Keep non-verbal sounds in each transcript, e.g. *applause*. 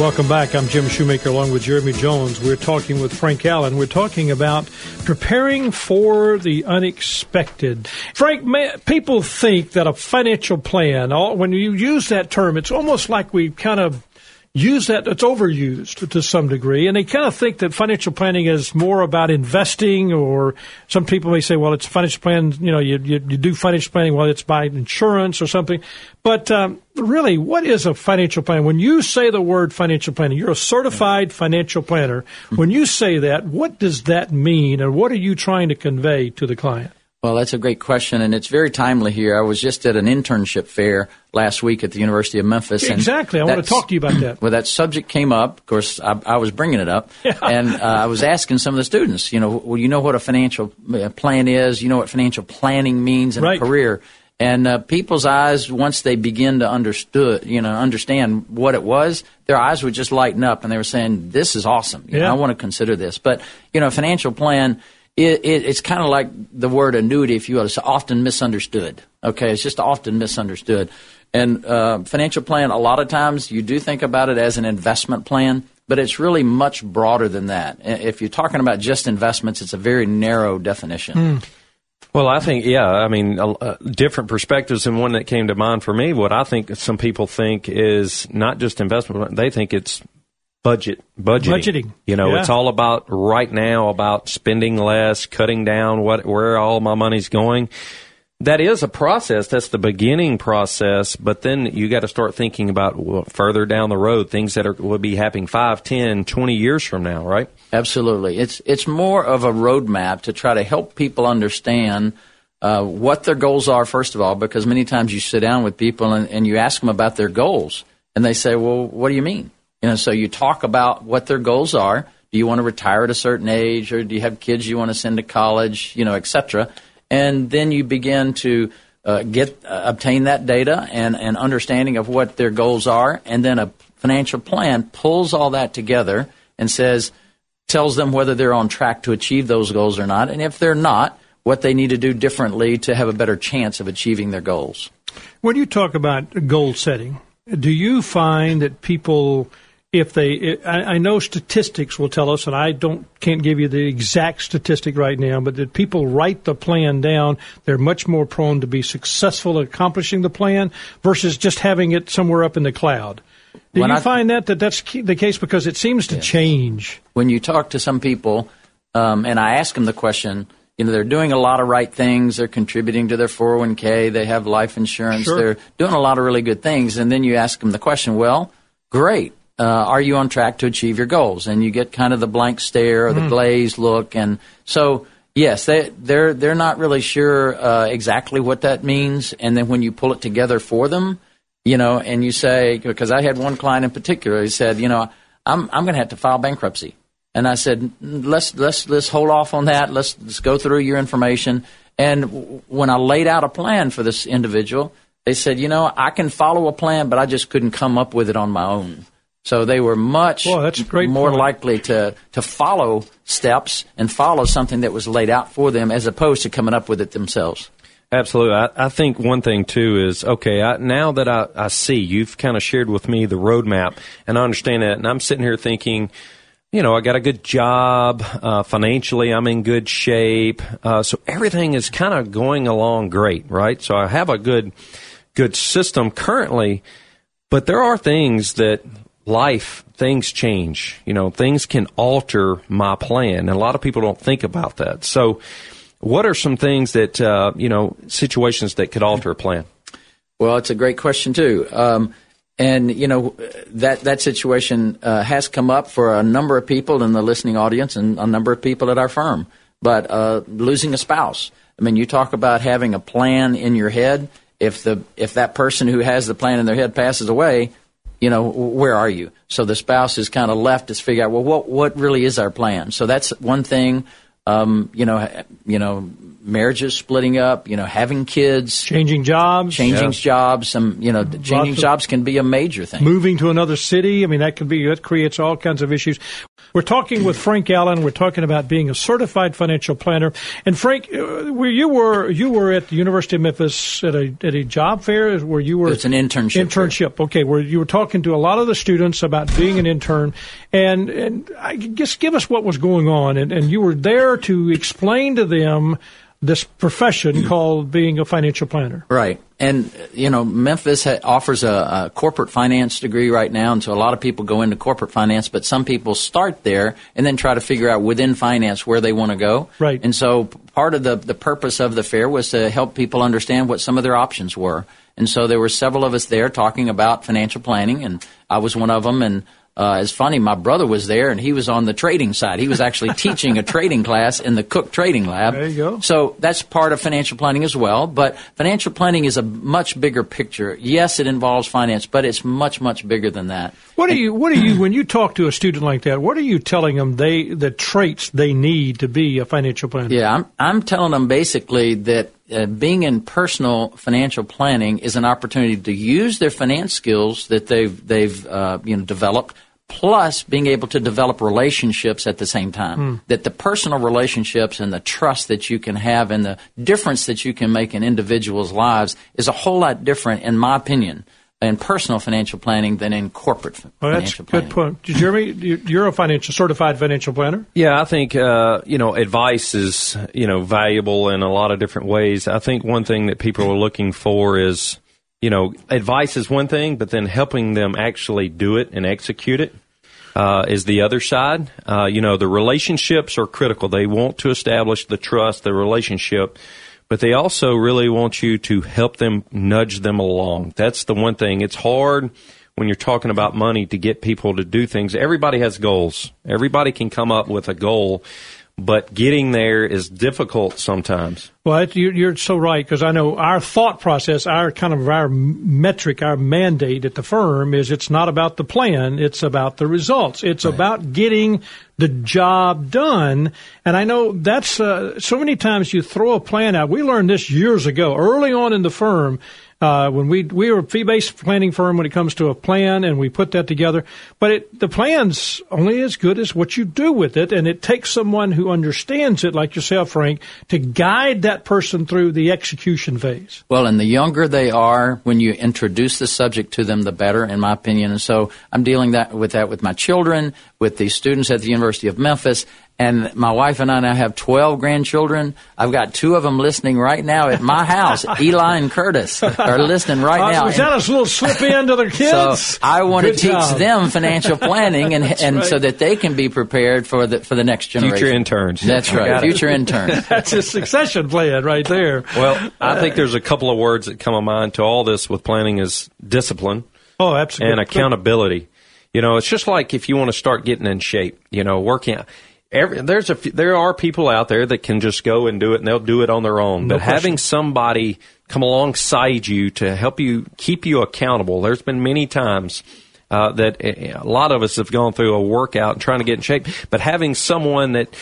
welcome back. I'm Jim Shoemaker along with Jeremy Jones. We're talking with Frank Allen. We're talking about preparing for the unexpected. Frank, people think that a financial plan, when you use that term, it's almost like we kind of use that it's overused to some degree and they kind of think that financial planning is more about investing or some people may say well it's financial plan you know you, you, you do financial planning well it's by insurance or something but um, really what is a financial plan when you say the word financial planning you're a certified financial planner when you say that what does that mean and what are you trying to convey to the client well, that's a great question, and it's very timely here. I was just at an internship fair last week at the University of Memphis. Exactly. I want to talk to you about that. Well, that subject came up. Of course, I, I was bringing it up, *laughs* yeah. and uh, I was asking some of the students, you know, well, you know what a financial uh, plan is, you know what financial planning means in right. a career. And uh, people's eyes, once they begin to understood, you know, understand what it was, their eyes would just lighten up, and they were saying, "This is awesome. You yeah. know, I want to consider this." But you know, financial plan it, it, it's kind of like the word annuity, if you will. It's often misunderstood. Okay, it's just often misunderstood. And uh, financial plan, a lot of times you do think about it as an investment plan, but it's really much broader than that. If you're talking about just investments, it's a very narrow definition. Mm. Well, I think, yeah, I mean, uh, different perspectives, and one that came to mind for me, what I think some people think is not just investment, they think it's budget budgeting. Budgeting. You know, yeah. it's all about right now about spending less, cutting down what where all my money's going. That is a process. That's the beginning process, but then you got to start thinking about well, further down the road, things that are, will be happening 5, 10, 20 years from now, right? Absolutely. It's it's more of a roadmap to try to help people understand uh, what their goals are, first of all, because many times you sit down with people and, and you ask them about their goals, and they say, "Well, what do you mean?" You know, so you talk about what their goals are. Do you want to retire at a certain age, or do you have kids you want to send to college? You know, etc. And then you begin to uh, get uh, obtain that data and an understanding of what their goals are, and then a financial plan pulls all that together and says tells them whether they're on track to achieve those goals or not, and if they're not, what they need to do differently to have a better chance of achieving their goals. When you talk about goal setting, do you find that people if they, I, I know statistics will tell us, and I don't can't give you the exact statistic right now, but that people write the plan down, they're much more prone to be successful at accomplishing the plan versus just having it somewhere up in the cloud. Do when you I, find that that that's the case because it seems to yes. change? When you talk to some people, um, and I ask them the question, you know, they're doing a lot of right things. They're contributing to their 401k. They have life insurance. Sure. They're doing a lot of really good things. And then you ask them the question, well, great uh, are you on track to achieve your goals? And you get kind of the blank stare or the mm. glazed look. And so, yes, they, they're, they're not really sure uh, exactly what that means. And then when you pull it together for them, you know, and you say, because I had one client in particular, he said, you know, I'm, I'm going to have to file bankruptcy. And I said, let's, let's, let's hold off on that. Let's, let's go through your information. And when I laid out a plan for this individual, they said, you know, I can follow a plan, but I just couldn't come up with it on my own. So they were much Boy, that's great more point. likely to, to follow steps and follow something that was laid out for them as opposed to coming up with it themselves. Absolutely. I, I think one thing too is okay, I, now that I, I see you've kind of shared with me the roadmap and I understand that, and I'm sitting here thinking, you know, I got a good job. Uh, financially, I'm in good shape. Uh, so everything is kind of going along great, right? So I have a good, good system currently, but there are things that life, things change. You know, things can alter my plan. And a lot of people don't think about that. So, what are some things that, uh, you know, situations that could alter a plan? Well, it's a great question, too. Um, and, you know, that, that situation uh, has come up for a number of people in the listening audience and a number of people at our firm. But uh, losing a spouse. I mean, you talk about having a plan in your head. If the if that person who has the plan in their head passes away, you know, where are you? So the spouse is kind of left to figure out, well, what what really is our plan? So that's one thing. Um, you know, you know, marriages splitting up. You know, having kids, changing jobs, changing yeah. jobs. Some, you know, changing jobs can be a major thing. Moving to another city. I mean, that can be that creates all kinds of issues. We're talking with Frank Allen. We're talking about being a certified financial planner. And Frank, uh, where you were, you were at the University of Memphis at a at a job fair where you were. It's an internship. Internship. Fair. Okay, where you were talking to a lot of the students about being an intern, and and I guess give us what was going on, and, and you were there to explain to them this profession called being a financial planner. Right. And, you know, Memphis ha- offers a, a, corporate finance degree right now, and so a lot of people go into corporate finance, but some people start there and then try to figure out within finance where they want to go. Right. And so part of the, the purpose of the fair was to help people understand what some of their options were. And so there were several of us there talking about financial planning, and I was one of them, and uh, it's funny, my brother was there and he was on the trading side. He was actually *laughs* teaching a trading class in the Cook Trading Lab. There you go. So that's part of financial planning as well. But financial planning is a much bigger picture. Yes, it involves finance, but it's much, much bigger than that. What are you, what are you, when you talk to a student like that, what are you telling them they, the traits they need to be a financial planner? Yeah, I'm, I'm telling them basically that uh, being in personal financial planning is an opportunity to use their finance skills that they've they've uh, you know developed, plus being able to develop relationships at the same time. Mm. That the personal relationships and the trust that you can have and the difference that you can make in individuals' lives is a whole lot different, in my opinion, in personal financial planning than in corporate well, financial planning. Good point. Jeremy, you're a financial certified financial planner. Yeah, I think uh, you know advice is you know valuable in a lot of different ways. I think one thing that people are looking for is you know advice is one thing, but then helping them actually do it and execute it. Uh, is the other side. Uh, you know, the relationships are critical. They want to establish the trust, the relationship but they also really want you to help them nudge them along. That's the one thing. It's hard when you're talking about money to get people to do things. Everybody has goals. Everybody can come up with a goal, but getting there is difficult sometimes. Well, you're so right because I know our thought process, our kind of our metric, our mandate at the firm is it's not about the plan, it's about the results. It's right. about getting the job done. And I know that's uh, so many times you throw a plan out. We learned this years ago, early on in the firm uh, when we we were a fee-based planning firm when it comes to a plan, and we put that together. But it, the plan's only as good as what you do with it, and it takes someone who understands it, like yourself, Frank, to guide that person through the execution phase. Well, and the younger they are, when you introduce the subject to them, the better, in my opinion. And so I'm dealing that with that with my children, with the students at the University of Memphis, and my wife and I now have 12 grandchildren. I've got two of them listening right now at my house. *laughs* Eli and Curtis are listening right uh, now. Was that a little slip in to the kids? So I want Good to teach job. them financial planning and, *laughs* and right. so that they can be prepared for the, for the next generation. Future interns. That's right. Future interns. That's a succession plan right there. Well, I think there's a couple of words that come to mind to all this with planning is discipline. Oh, absolutely. And accountability. You know, it's just like if you want to start getting in shape, you know, working out Every, there's a there are people out there that can just go and do it and they'll do it on their own. No but question. having somebody come alongside you to help you keep you accountable. There's been many times uh, that eh, a lot of us have gone through a workout and trying to get in shape, but having someone that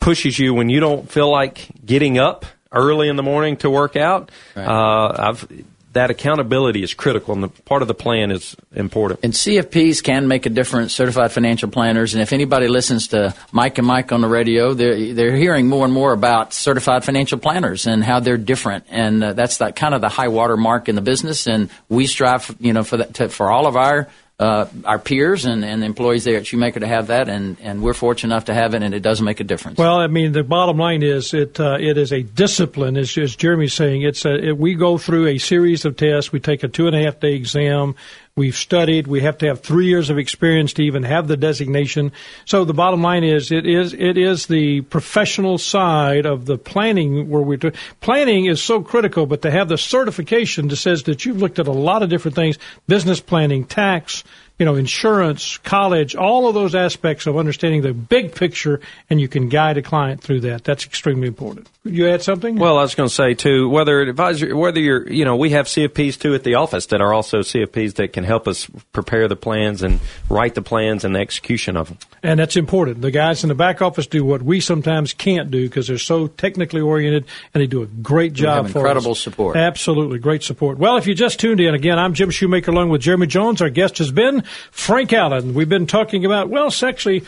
pushes you when you don't feel like getting up early in the morning to work out. Right. Uh, I've that accountability is critical, and the part of the plan is important. And CFPs can make a difference, certified financial planners. And if anybody listens to Mike and Mike on the radio, they're they're hearing more and more about certified financial planners and how they're different. And uh, that's that kind of the high water mark in the business. And we strive, you know, for that to, for all of our uh, our peers and, and the employees there at Shoemaker to have that, and, and we're fortunate enough to have it, and it does make a difference. Well, I mean, the bottom line is it uh, it is a discipline, as, as Jeremy's saying. It's a, it, we go through a series of tests. We take a two and a half day exam. We've studied. We have to have three years of experience to even have the designation. So the bottom line is it is it is the professional side of the planning where we're doing. Planning is so critical, but to have the certification that says that you've looked at a lot of different things, business planning, tax, you know, insurance, college, all of those aspects of understanding the big picture, and you can guide a client through that. That's extremely important. You add something? Well, I was going to say too, whether advisor, whether you're, you know, we have CFPs too at the office that are also CFPs that can help us prepare the plans and write the plans and the execution of them. And that's important. The guys in the back office do what we sometimes can't do because they're so technically oriented, and they do a great job for incredible us. support. Absolutely, great support. Well, if you just tuned in again, I'm Jim Shoemaker along with Jeremy Jones. Our guest has been Frank Allen. We've been talking about, well, actually,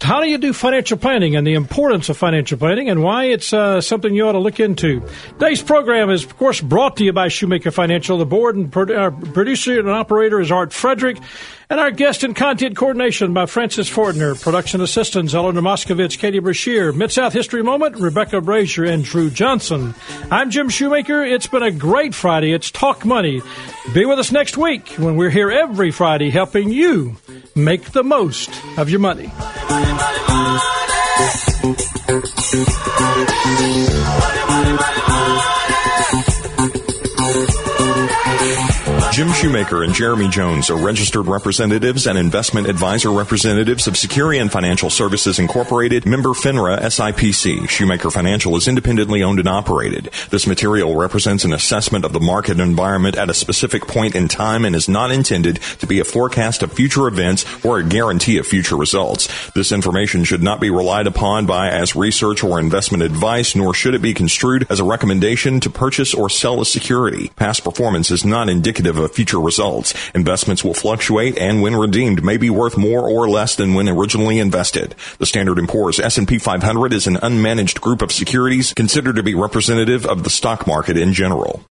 how do you do financial planning and the importance of financial planning and why it's uh, something you ought to look into. Today's program is, of course, brought to you by Shoemaker Financial. The board and our producer and operator is Art Frederick, and our guest and content coordination by Francis Fordner, production assistants Eleanor Moskovitz, Katie Brashear, Mid South History Moment, Rebecca Brazier, and Drew Johnson. I'm Jim Shoemaker. It's been a great Friday. It's Talk Money. Be with us next week when we're here every Friday helping you make the most of your money. money, money, Jim Shoemaker and Jeremy Jones are registered representatives and investment advisor representatives of Securian Financial Services Incorporated, member FINRA SIPC. Shoemaker Financial is independently owned and operated. This material represents an assessment of the market environment at a specific point in time and is not intended to be a forecast of future events or a guarantee of future results. This information should not be relied upon by as research or investment advice, nor should it be construed as a recommendation to purchase or sell a security. Past performance is not indicative of of future results. Investments will fluctuate and when redeemed may be worth more or less than when originally invested. The Standard & Poor's S&P 500 is an unmanaged group of securities considered to be representative of the stock market in general.